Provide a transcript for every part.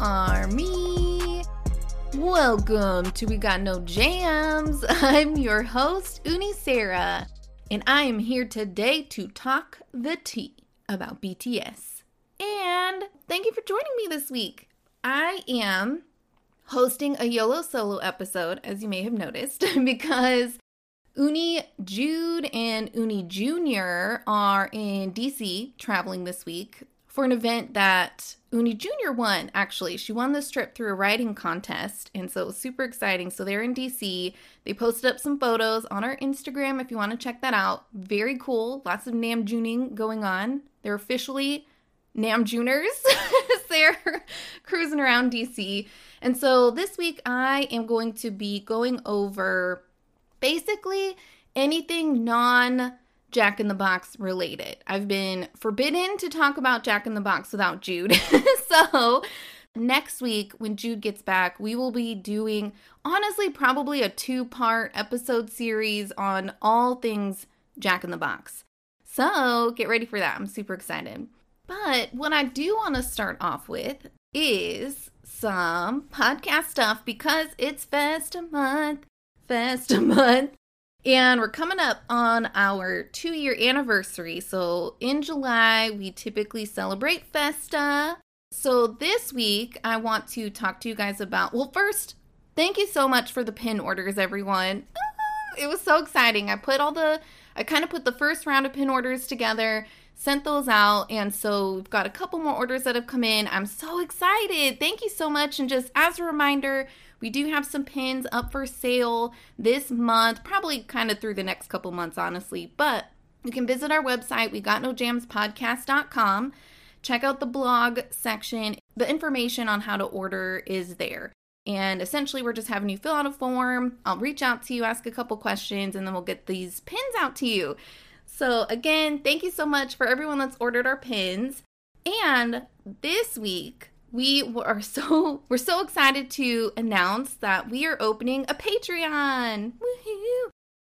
Army. Welcome to We Got No Jams. I'm your host, Uni Sarah, and I am here today to talk the tea about BTS. And thank you for joining me this week. I am hosting a YOLO solo episode, as you may have noticed, because Uni Jude and Uni Jr. are in DC traveling this week for an event that Uni Jr. won, actually. She won this trip through a writing contest, and so it was super exciting. So they're in DC. They posted up some photos on our Instagram if you want to check that out. Very cool. Lots of Nam Namjooning going on. They're officially Nam Namjooners. they're cruising around DC. And so this week I am going to be going over basically anything non Jack in the Box related. I've been forbidden to talk about Jack in the Box without Jude. so, next week when Jude gets back, we will be doing honestly probably a two part episode series on all things Jack in the Box. So, get ready for that. I'm super excited. But what I do want to start off with is some podcast stuff because it's Festa month. Festa month. And we're coming up on our two year anniversary. So in July, we typically celebrate Festa. So this week, I want to talk to you guys about, well, first, thank you so much for the pin orders, everyone. Ah, it was so exciting. I put all the, I kind of put the first round of pin orders together, sent those out. And so we've got a couple more orders that have come in. I'm so excited. Thank you so much. And just as a reminder, we do have some pins up for sale this month, probably kind of through the next couple months, honestly. But you can visit our website, we got no jams podcast.com. Check out the blog section. The information on how to order is there. And essentially, we're just having you fill out a form. I'll reach out to you, ask a couple questions, and then we'll get these pins out to you. So, again, thank you so much for everyone that's ordered our pins. And this week, we are so we're so excited to announce that we are opening a Patreon. Woohoo!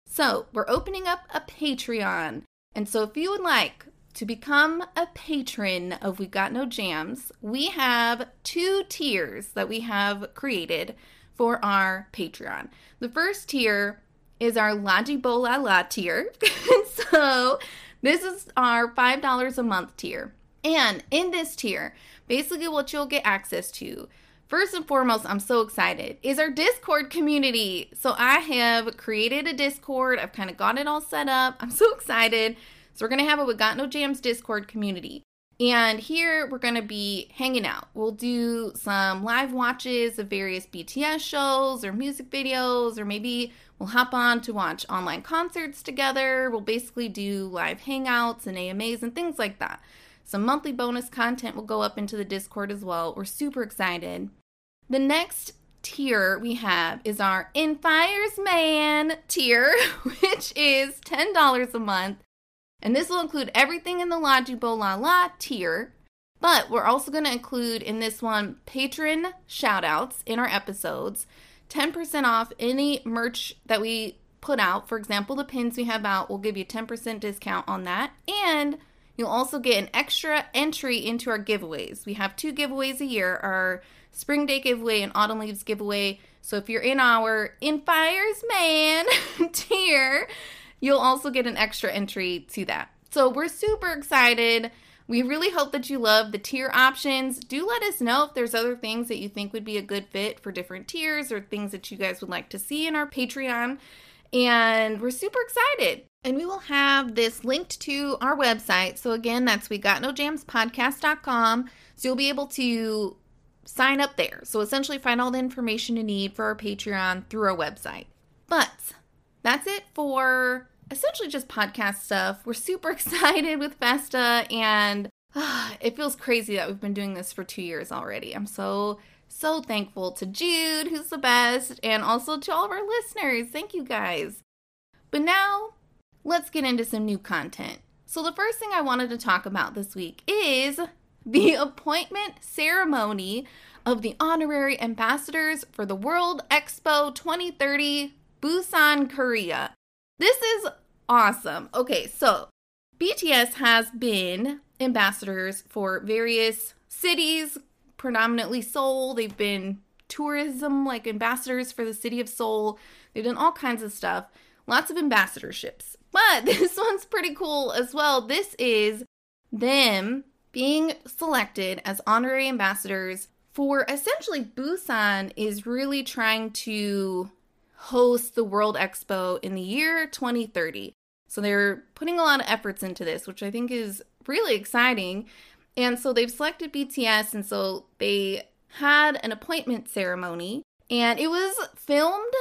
So, we're opening up a Patreon. And so if you would like to become a patron of We Got No Jams, we have two tiers that we have created for our Patreon. The first tier is our Lachimolala tier. so, this is our $5 a month tier. And in this tier, basically what you'll get access to First and foremost, I'm so excited, is our Discord community. So I have created a Discord. I've kind of got it all set up. I'm so excited. So we're going to have a We Got No Jams Discord community. And here we're going to be hanging out. We'll do some live watches of various BTS shows or music videos, or maybe we'll hop on to watch online concerts together. We'll basically do live hangouts and AMAs and things like that. Some monthly bonus content will go up into the Discord as well. We're super excited. The next tier we have is our In Fires Man tier, which is $10 a month. And this will include everything in the Lachimolala tier. But we're also going to include in this one patron shoutouts in our episodes, 10% off any merch that we put out. For example, the pins we have out will give you 10% discount on that. And You'll also get an extra entry into our giveaways. We have two giveaways a year our Spring Day giveaway and Autumn Leaves giveaway. So if you're in our In Fires Man tier, you'll also get an extra entry to that. So we're super excited. We really hope that you love the tier options. Do let us know if there's other things that you think would be a good fit for different tiers or things that you guys would like to see in our Patreon. And we're super excited. And we will have this linked to our website. So again, that's we got no jams podcast.com. So you'll be able to sign up there. So essentially, find all the information you need for our Patreon through our website. But that's it for essentially just podcast stuff. We're super excited with Festa, and uh, it feels crazy that we've been doing this for two years already. I'm so, so thankful to Jude, who's the best, and also to all of our listeners. Thank you guys. But now, let's get into some new content. So, the first thing I wanted to talk about this week is the appointment ceremony of the honorary ambassadors for the World Expo 2030 Busan, Korea. This is awesome. Okay, so BTS has been ambassadors for various cities, predominantly Seoul. They've been tourism like ambassadors for the city of Seoul. They've done all kinds of stuff. Lots of ambassadorships. But this one's pretty cool as well. This is them being selected as honorary ambassadors for essentially Busan is really trying to host the World Expo in the year 2030. So they're putting a lot of efforts into this, which I think is really exciting. And so they've selected BTS, and so they had an appointment ceremony, and it was filmed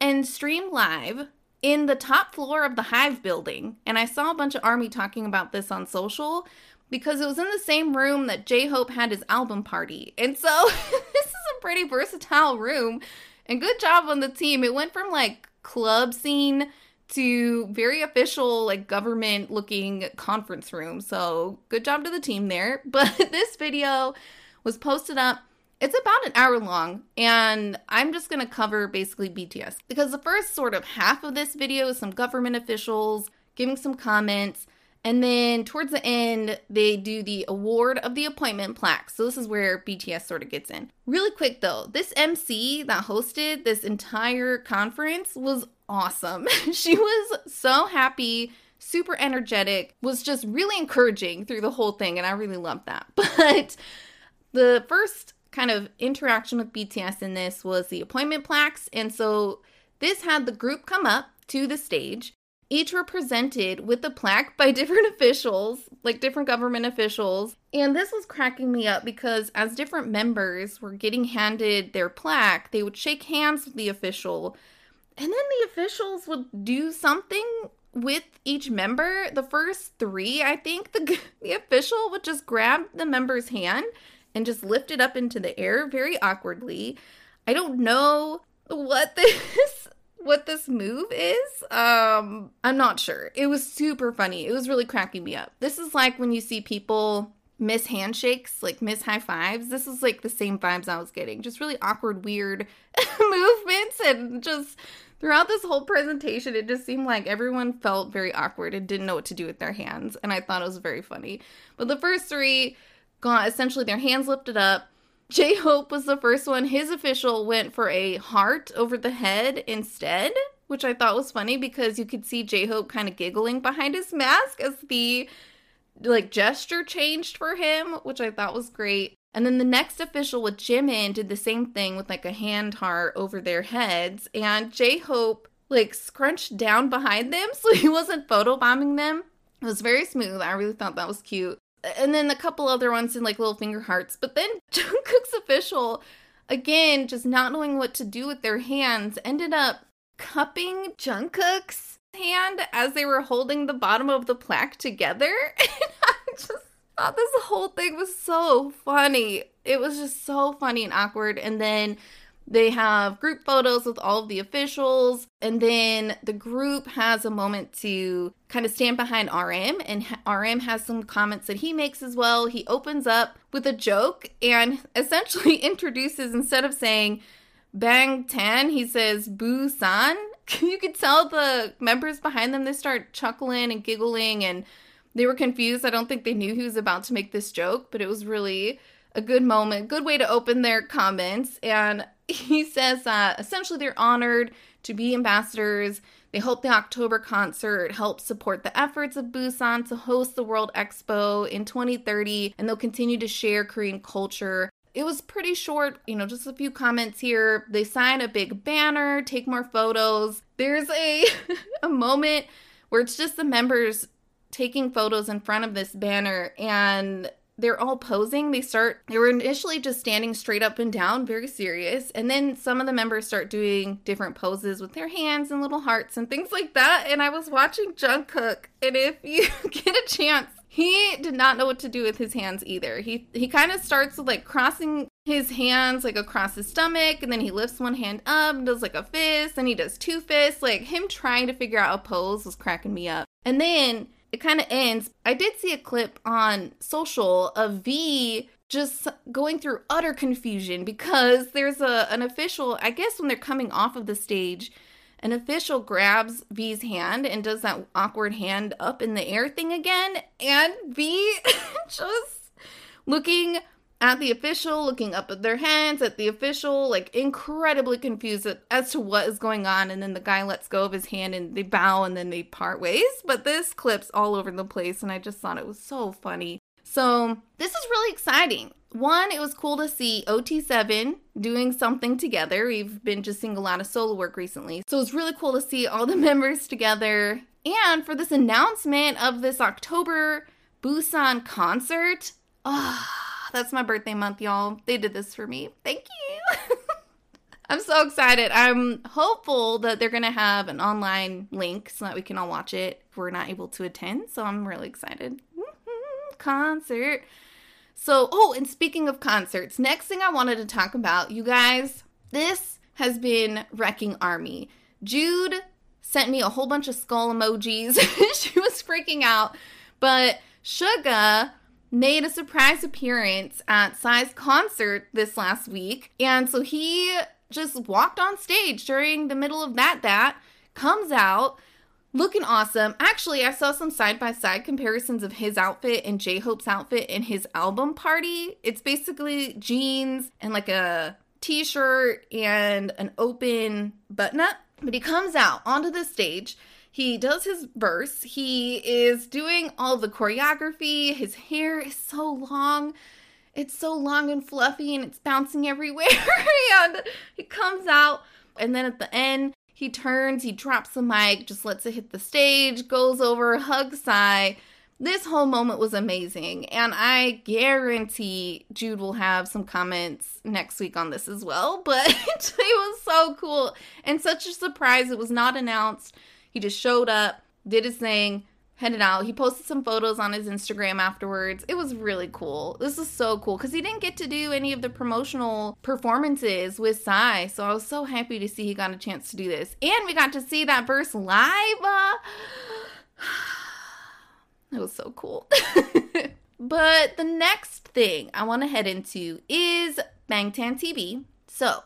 and streamed live in the top floor of the HYBE building. And I saw a bunch of Army talking about this on social because it was in the same room that J Hope had his album party. And so this is a pretty versatile room. And good job on the team. It went from like club scene to very official, like government looking conference room. So good job to the team there. But this video was posted up. It's about an hour long, and I'm just gonna cover basically BTS because the first sort of half of this video is some government officials giving some comments. And then towards the end, they do the award of the appointment plaque. So this is where BTS sort of gets in. Really quick though, this MC that hosted this entire conference was awesome. she was so happy, super energetic, was just really encouraging through the whole thing, and I really loved that. But the first kind of interaction with BTS in this was the appointment plaques, and so this had the group come up to the stage. Each were presented with a plaque by different officials, like different government officials. And this was cracking me up because as different members were getting handed their plaque, they would shake hands with the official and then the officials would do something with each member. The first three, I think, the, the official would just grab the member's hand and just lift it up into the air very awkwardly. I don't know what this what this move is. Um, I'm not sure. It was super funny. It was really cracking me up. This is like when you see people miss handshakes, like miss high fives. This is like the same vibes I was getting. Just really awkward, weird movements and just throughout this whole presentation, it just seemed like everyone felt very awkward and didn't know what to do with their hands. And I thought it was very funny. But the first three got essentially their hands lifted up. J Hope was the first one. His official went for a heart over the head instead, which I thought was funny because you could see J Hope kind of giggling behind his mask as the like gesture changed for him, which I thought was great. And then the next official with Jimin did the same thing with like a hand heart over their heads. And J Hope like scrunched down behind them so he wasn't photobombing them. It was very smooth. I really thought that was cute. And then a couple other ones in like little finger hearts. But then Jungkook's official, again, just not knowing what to do with their hands, ended up cupping Jungkook's hand as they were holding the bottom of the plaque together. And I just thought this whole thing was so funny. It was just so funny and awkward. And then they have group photos with all of the officials. And then the group has a moment to kind of stand behind RM. And RM has some comments that he makes as well. He opens up with a joke and essentially introduces, instead of saying Bang Tan, he says Boo San. You could tell the members behind them, they start chuckling and giggling and they were confused. I don't think they knew he was about to make this joke, but it was really a good moment, good way to open their comments. And he says that essentially they're honored to be ambassadors. They hope the October concert helps support the efforts of Busan to host the World Expo in 2030, and they'll continue to share Korean culture. It was pretty short, you know, just a few comments here. They sign a big banner, take more photos. There's a a moment where it's just the members taking photos in front of this banner and they're all posing. They start, they were initially just standing straight up and down, very serious. And then some of the members start doing different poses with their hands and little hearts and things like that. And I was watching Jungkook, and if you get a chance, he did not know what to do with his hands either. He he kind of starts with like crossing his hands like across his stomach and then he lifts one hand up and does like a fist and he does two fists. Like him trying to figure out a pose was cracking me up. And then it kind of ends. I did see a clip on social of V just going through utter confusion because there's a an official, I guess when they're coming off of the stage, an official grabs V's hand and does that awkward hand up in the air thing again and V just looking at the official, looking up at their hands at the official, like incredibly confused as to what is going on. And then the guy lets go of his hand and they bow and then they part ways. But this clip's all over the place, and I just thought it was so funny. So, this is really exciting. One, it was cool to see OT7 doing something together. We've been just seeing a lot of solo work recently. So, it's really cool to see all the members together. And for this announcement of this October Busan concert. Oh, that's my birthday month, y'all. They did this for me. Thank you. I'm so excited. I'm hopeful that they're going to have an online link so that we can all watch it if we're not able to attend. So I'm really excited. Concert. So, oh, and speaking of concerts, next thing I wanted to talk about, you guys, this has been wrecking Army. Jude sent me a whole bunch of skull emojis. she was freaking out. But Suga made a surprise appearance at Psy's concert this last week. And so he just walked on stage during the middle of that that comes out looking awesome. Actually, I saw some side by side comparisons of his outfit and J Hope's outfit in his album party. It's basically jeans and like a t shirt and an open button up. But he comes out onto the stage he does his verse. He is doing all the choreography. His hair is so long. It's so long and fluffy and it's bouncing everywhere. and he comes out and then at the end, he turns, he drops the mic, just lets it hit the stage, goes over, hugs Psy. This whole moment was amazing, and I guarantee Jude will have some comments next week on this as well. But it was so cool and such a surprise. It was not announced. He just showed up, did his thing, headed out. He posted some photos on his Instagram afterwards. It was really cool. This is so cool because he didn't get to do any of the promotional performances with Psy. So I was so happy to see he got a chance to do this. And we got to see that verse live. Uh, it was so cool. but the next thing I want to head into is Bangtan TV. So,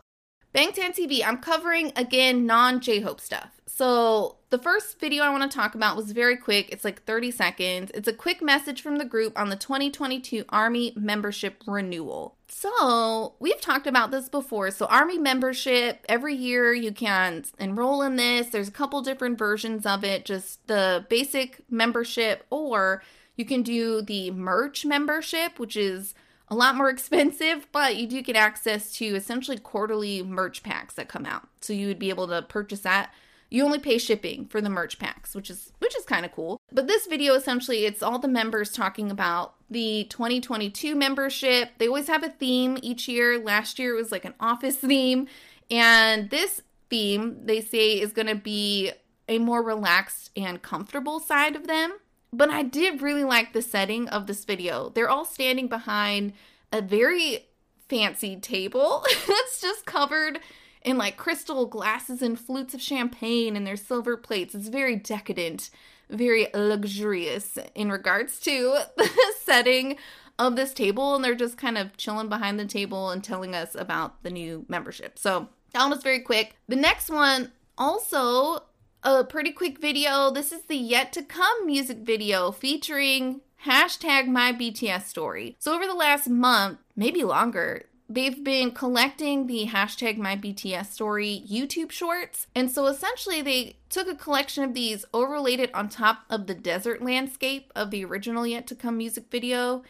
Bangtan TV, I'm covering again non J Hope stuff. So, the first video I want to talk about was very quick. It's like 30 seconds. It's a quick message from the group on the 2022 Army membership renewal. So, we've talked about this before. So, Army membership, every year you can enroll in this. There's a couple different versions of it, just the basic membership, or you can do the merch membership, which is a lot more expensive, but you do get access to essentially quarterly merch packs that come out. So, you would be able to purchase that you only pay shipping for the merch packs, which is which is kind of cool. But this video essentially it's all the members talking about the 2022 membership. They always have a theme each year. Last year it was like an office theme, and this theme they say is going to be a more relaxed and comfortable side of them. But I did really like the setting of this video. They're all standing behind a very fancy table that's just covered in like crystal glasses and flutes of champagne and their silver plates. It's very decadent, very luxurious in regards to the setting of this table. And they're just kind of chilling behind the table and telling us about the new membership. So that was very quick. The next one, also a pretty quick video. This is the yet to come music video featuring hashtag my BTS story. So over the last month, maybe longer, they've been collecting the hashtag my BTS story YouTube shorts. And so essentially, they took a collection of these, overlaid it on top of the desert landscape of the original Yet to Come music video.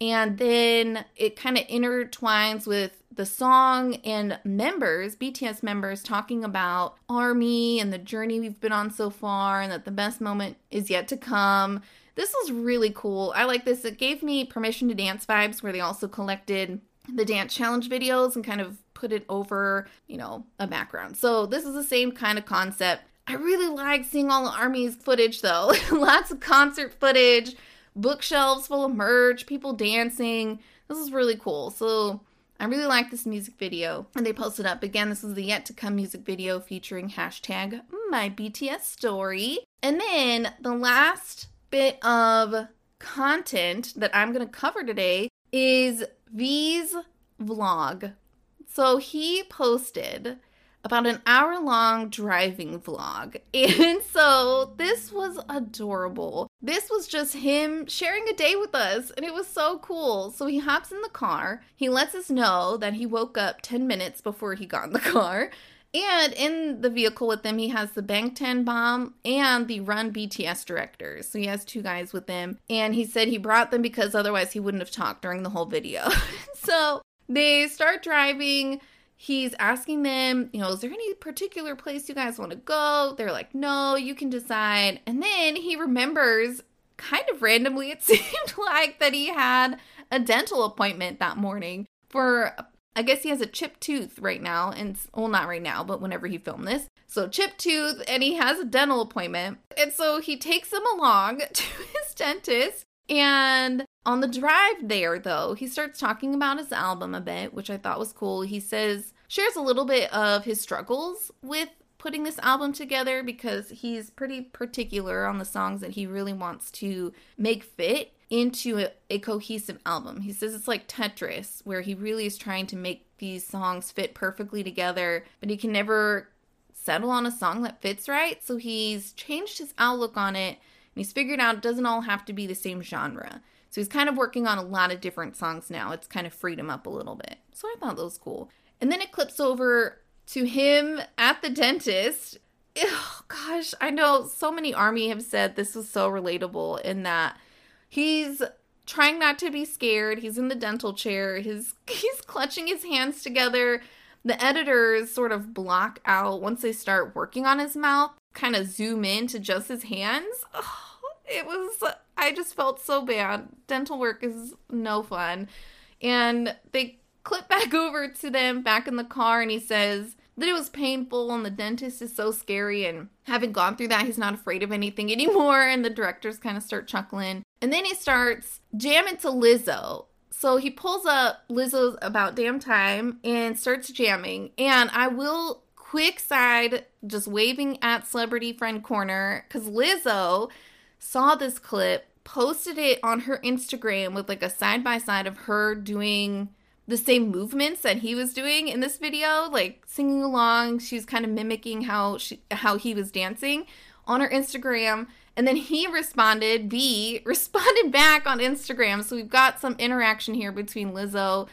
And then it kind of intertwines with the song and members, BTS members, talking about Army and the journey we've been on so far, and that the best moment is yet to come. This was really cool. I like this. It gave me permission to dance vibes where they also collected the dance challenge videos and kind of put it over, you know, a background. So this is the same kind of concept. I really like seeing all the army's footage though. Lots of concert footage, bookshelves full of merch, people dancing. This is really cool. So I really like this music video. And they posted up again. This is the yet to come music video featuring hashtag my BTS story. And then the last bit of content that I'm going to cover today is V's vlog. So he posted about an hour long driving vlog. And so this was adorable. This was just him sharing a day with us, and it was so cool. So he hops in the car. He lets us know that he woke up 10 minutes before he got in the car. And in the vehicle with him, he has the Bangtan bomb and the Run BTS directors. So he has two guys with him. And he said he brought them because otherwise he wouldn't have talked during the whole video. so they start driving. He's asking them, you know, is there any particular place you guys want to go? They're like, no, you can decide. And then he remembers, kind of randomly, it seemed like that he had a dental appointment that morning for I guess he has a chipped tooth right now, and well, not right now, but whenever he filmed this. So, chipped tooth, and he has a dental appointment. And so he takes him along to his dentist. And on the drive there, though, he starts talking about his album a bit, which I thought was cool. He says, shares a little bit of his struggles with putting this album together because he's pretty particular on the songs that he really wants to make fit into a, a, cohesive album. He says it's like Tetris, where he really is trying to make these songs fit perfectly together, but he can never settle on a song that fits right. So he's changed his outlook on it and he's figured out it doesn't all have to be the same genre. So he's kind of working on a lot of different songs now. It's kind of freed him up a little bit. So I thought that was cool. And then it clips over to him at the dentist. Oh, gosh, I know so many Army have said this was so relatable in that He's trying not to be scared. He's in the dental chair. He's he's clutching his hands together. The editors sort of block out once they start working on his mouth, kind of zoom in to just his hands. Oh, it was I just felt so bad. Dental work is no fun. And they clip back over to them back in the car and he says, that it was painful and the dentist is so scary and having gone through that he's not afraid of anything anymore and the directors kind of start chuckling. And then he starts jamming to lizzo. So he pulls up lizzo's about damn time and starts jamming. And i will quick side just waving at celebrity friend corner because lizzo saw this clip posted it on her instagram with like a side by side of her doing the same movements that he was doing in this video, like singing along. She's kind of mimicking how she how he was dancing on her Instagram. And then he responded, V responded back on Instagram. So we've got some interaction here between Lizzo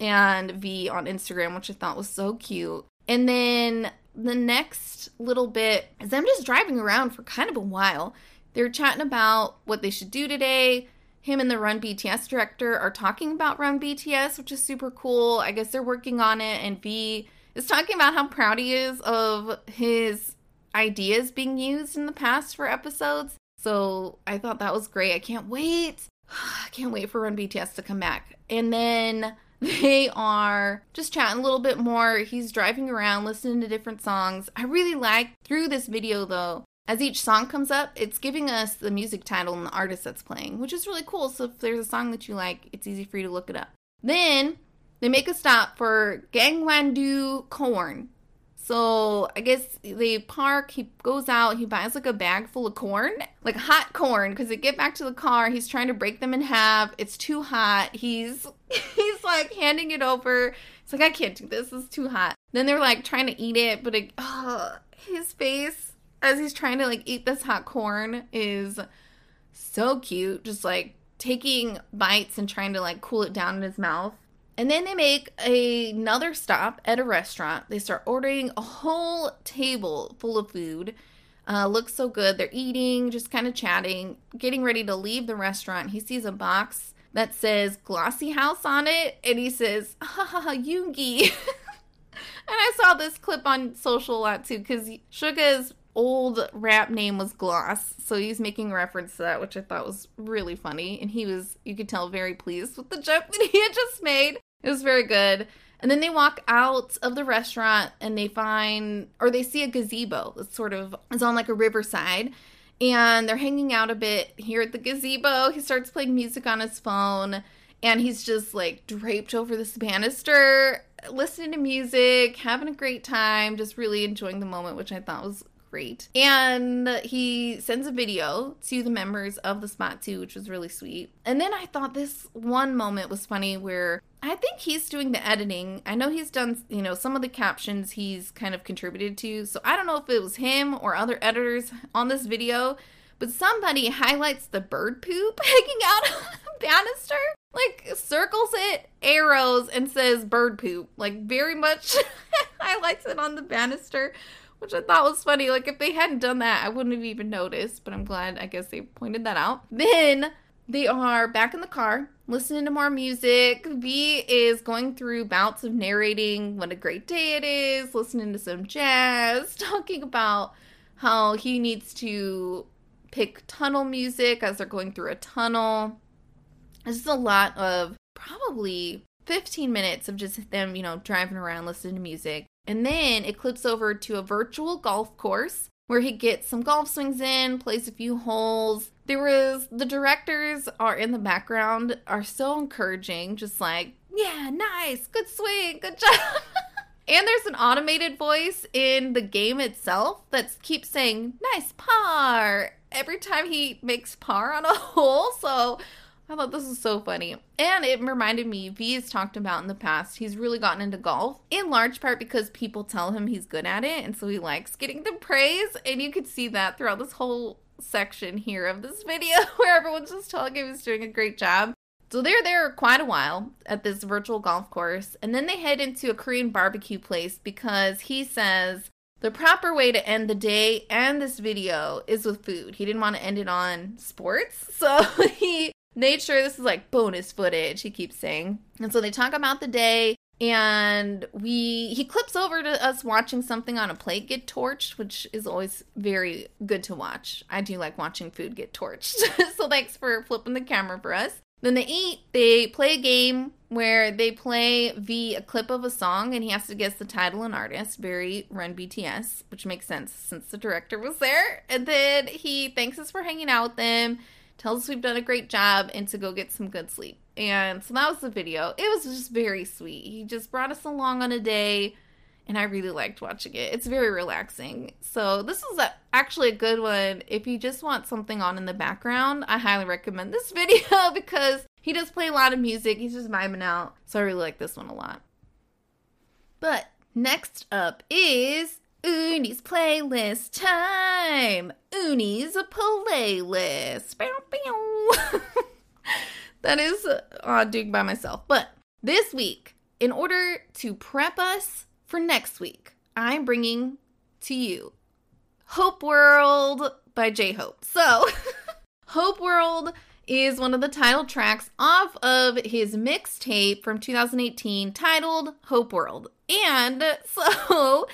and V on Instagram, which I thought was so cute. And then the next little bit is them just driving around for kind of a while. They're chatting about what they should do today him and the Run BTS director are talking about Run BTS, which is super cool. I guess they're working on it, and V is talking about how proud he is of his ideas being used in the past for episodes. So I thought that was great. I can't wait. I can't wait for Run BTS to come back. And then they are just chatting a little bit more. He's driving around listening to different songs. I really like through this video though as each song comes up, it's giving us the music title and the artist that's playing, which is really cool. So if there's a song that you like, it's easy for you to look it up. Then they make a stop for Gangwon-do corn. So I guess they park, he goes out, he buys like a bag full of corn, like hot corn, because they get back to the car, he's trying to break them in half. It's too hot. He's he's like handing it over. It's like I can't do this, it's too hot. Then they're like trying to eat it, but it, oh, his face as he's trying to like eat this hot corn is so cute. Just like taking bites and trying to like cool it down in his mouth. And then they make a, another stop at a restaurant. They start ordering a whole table full of food. Uh, looks so good. They're eating, just kind of chatting, getting ready to leave the restaurant. He sees a box that says Glossy House on it, and he says, ha ha ha, Yoongi. and I saw this clip on social a lot too, because Suga's old rap name was Gloss. So he's making reference to that, which I thought was really funny. And he was, you could tell, very pleased with the joke that he had just made. It was very good. And then they walk out of the restaurant and they find, or they see a gazebo that's sort of is on like a riverside. And they're hanging out a bit here at the gazebo. He starts playing music on his phone and he's just like draped over this banister, listening to music, having a great time, just really enjoying the moment, which I thought was great. And he sends a video to the members of the spot too, which was really sweet. And then I thought this one moment was funny where I think he's doing the editing. I know he's done, you know, some of the captions he's kind of contributed to. So I don't know if it was him or other editors on this video, but somebody highlights the bird poop hanging out on the banister. Like circles it, arrows, and says bird poop. Like very much highlights it on the banister which I thought was funny. Like, if they hadn't done that, I wouldn't have even noticed, but I'm glad, I guess, they pointed that out. Then they are back in the car, listening to more music. V is going through bouts of narrating what a great day it is, listening to some jazz, talking about how he needs to pick tunnel music as they're going through a tunnel. This is a lot of probably 15 minutes of just them, you know, driving around listening to music. And then it clips over to a virtual golf course where he gets some golf swings in, plays a few holes. There was the directors are in the background are so encouraging, just like, yeah, nice, good swing, good job. and there's an automated voice in the game itself that keeps saying, nice par every time he makes par on a hole. So I thought this was so funny. And it reminded me, V has talked about in the past, he's really gotten into golf, in large part because people tell him he's good at it. And so he likes getting the praise. And you could see that throughout this whole section here of this video where everyone's just telling him he's doing a great job. So they're there quite a while at this virtual golf course. And then they head into a Korean barbecue place because he says the proper way to end the day and this video is with food. He didn't want to end it on sports. So he nature. This is like bonus footage, he keeps saying. And so they talk about the day and we he clips over to us watching something on a plate get torched which is always very good to watch i do like watching food get torched so thanks for flipping the camera for us then they eat they play a game where they play v a clip of a song and he has to guess the title and artist very run bts which makes sense since the director was there and then he thanks us for hanging out with them tells us we've done a great job and to go get some good sleep. And so that was the video. It was just very sweet. He just brought us along on a day and I really liked watching it. It's very relaxing. So this is a, actually a good one. If you just want something on in the background, I highly recommend this video because he does play a lot of music. He's just vibing out. So I really like this one a lot. But next up is Uni's playlist time. Uni's a playlist. that is uh, doing by myself. But this week, in order to prep us for next week, I'm bringing to you Hope World by J Hope. So, Hope World is one of the title tracks off of his mixtape from 2018 titled Hope World. And so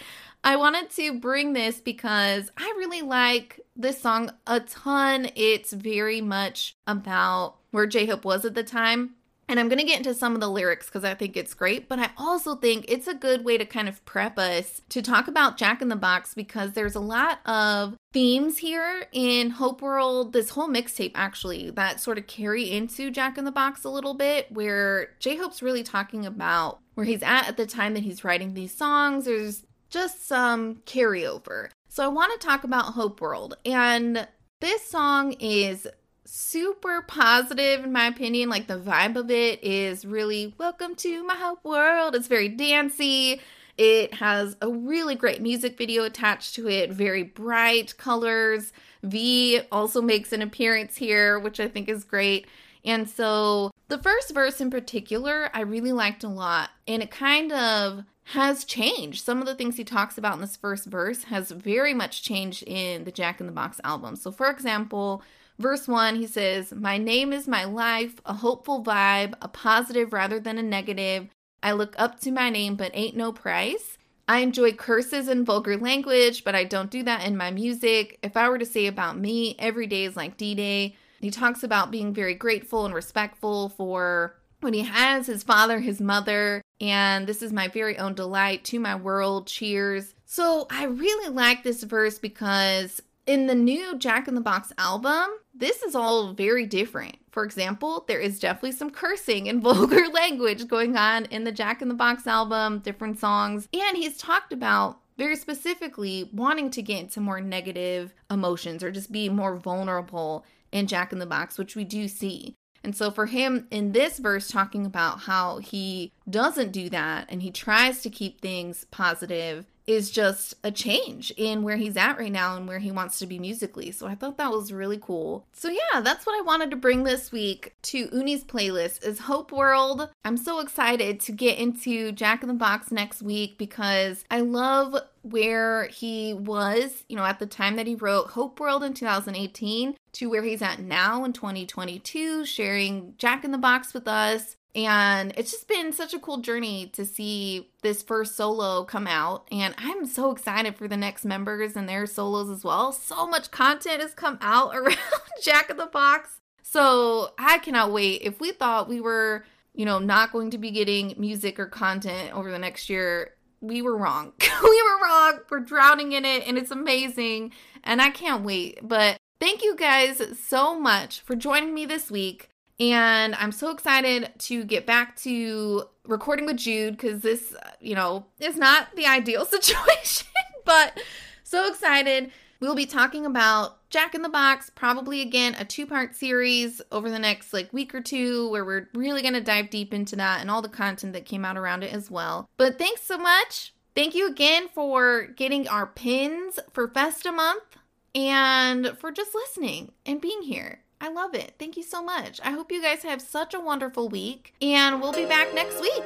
I wanted to bring this because I really like this song a ton. It's very much about where J Hope was at the time. And I'm going to get into some of the lyrics because I think it's great, but I also think it's a good way to kind of prep us to talk about Jack in the Box because there's a lot of themes here in Hope World, this whole mixtape actually, that sort of carry into Jack in the Box a little bit, where J Hope's really talking about where he's at at the time that he's writing these songs. There's just some carryover. So I want to talk about Hope World. And this song is super positive in my opinion. Like the vibe of it is really welcome to my Hope World. It's very dancey. It has a really great music video attached to it, very bright colors. V also makes an appearance here, which I think is great. And so the first verse in particular, I really liked a lot. And it kind of has changed. Some of the things he talks about in this first verse has very much changed in the Jack in the Box album. So, for example, verse one, he says, My name is my life, a hopeful vibe, a positive rather than a negative. I look up to my name, but ain't no price. I enjoy curses and vulgar language, but I don't do that in my music. If I were to say about me, every day is like D Day. He talks about being very grateful and respectful for what he has his father, his mother, and this is my very own delight to my world. Cheers. So I really like this verse because in the new Jack in the Box album, this is all very different. For example, there is definitely some cursing and vulgar language going on in the Jack in the Box album, different songs. And he's talked about very specifically wanting to get into more negative emotions or just be more vulnerable in Jack in the Box, which we do see. And so for him in this verse, talking about how he doesn't do that and he tries to keep things positive is just a change in where he's at right now and where he wants to be musically. So I thought that was really cool. So yeah, that's what I wanted to bring this week to Uni's playlist is Hope World. I'm so excited to get into Jack in the Box next week because I love where he was, you know, at the time that he wrote Hope World in 2018 to where he's at now in 2022, sharing Jack in the Box with us. And it's just been such a cool journey to see this first solo come out. And I'm so excited for the next members and their solos as well. So much content has come out around Jack of the Box. So I cannot wait. If we thought we were, you know, not going to be getting music or content over the next year, we were wrong. we were wrong. We're drowning in it and it's amazing. And I can't wait. But thank you guys so much for joining me this week. And I'm so excited to get back to recording with Jude because this, you know, is not the ideal situation, but so excited. We'll be talking about Jack in the Box, probably again a two part series over the next like week or two, where we're really going to dive deep into that and all the content that came out around it as well. But thanks so much. Thank you again for getting our pins for Festa month and for just listening and being here. I love it. Thank you so much. I hope you guys have such a wonderful week, and we'll be back next week.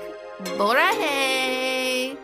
Borahae!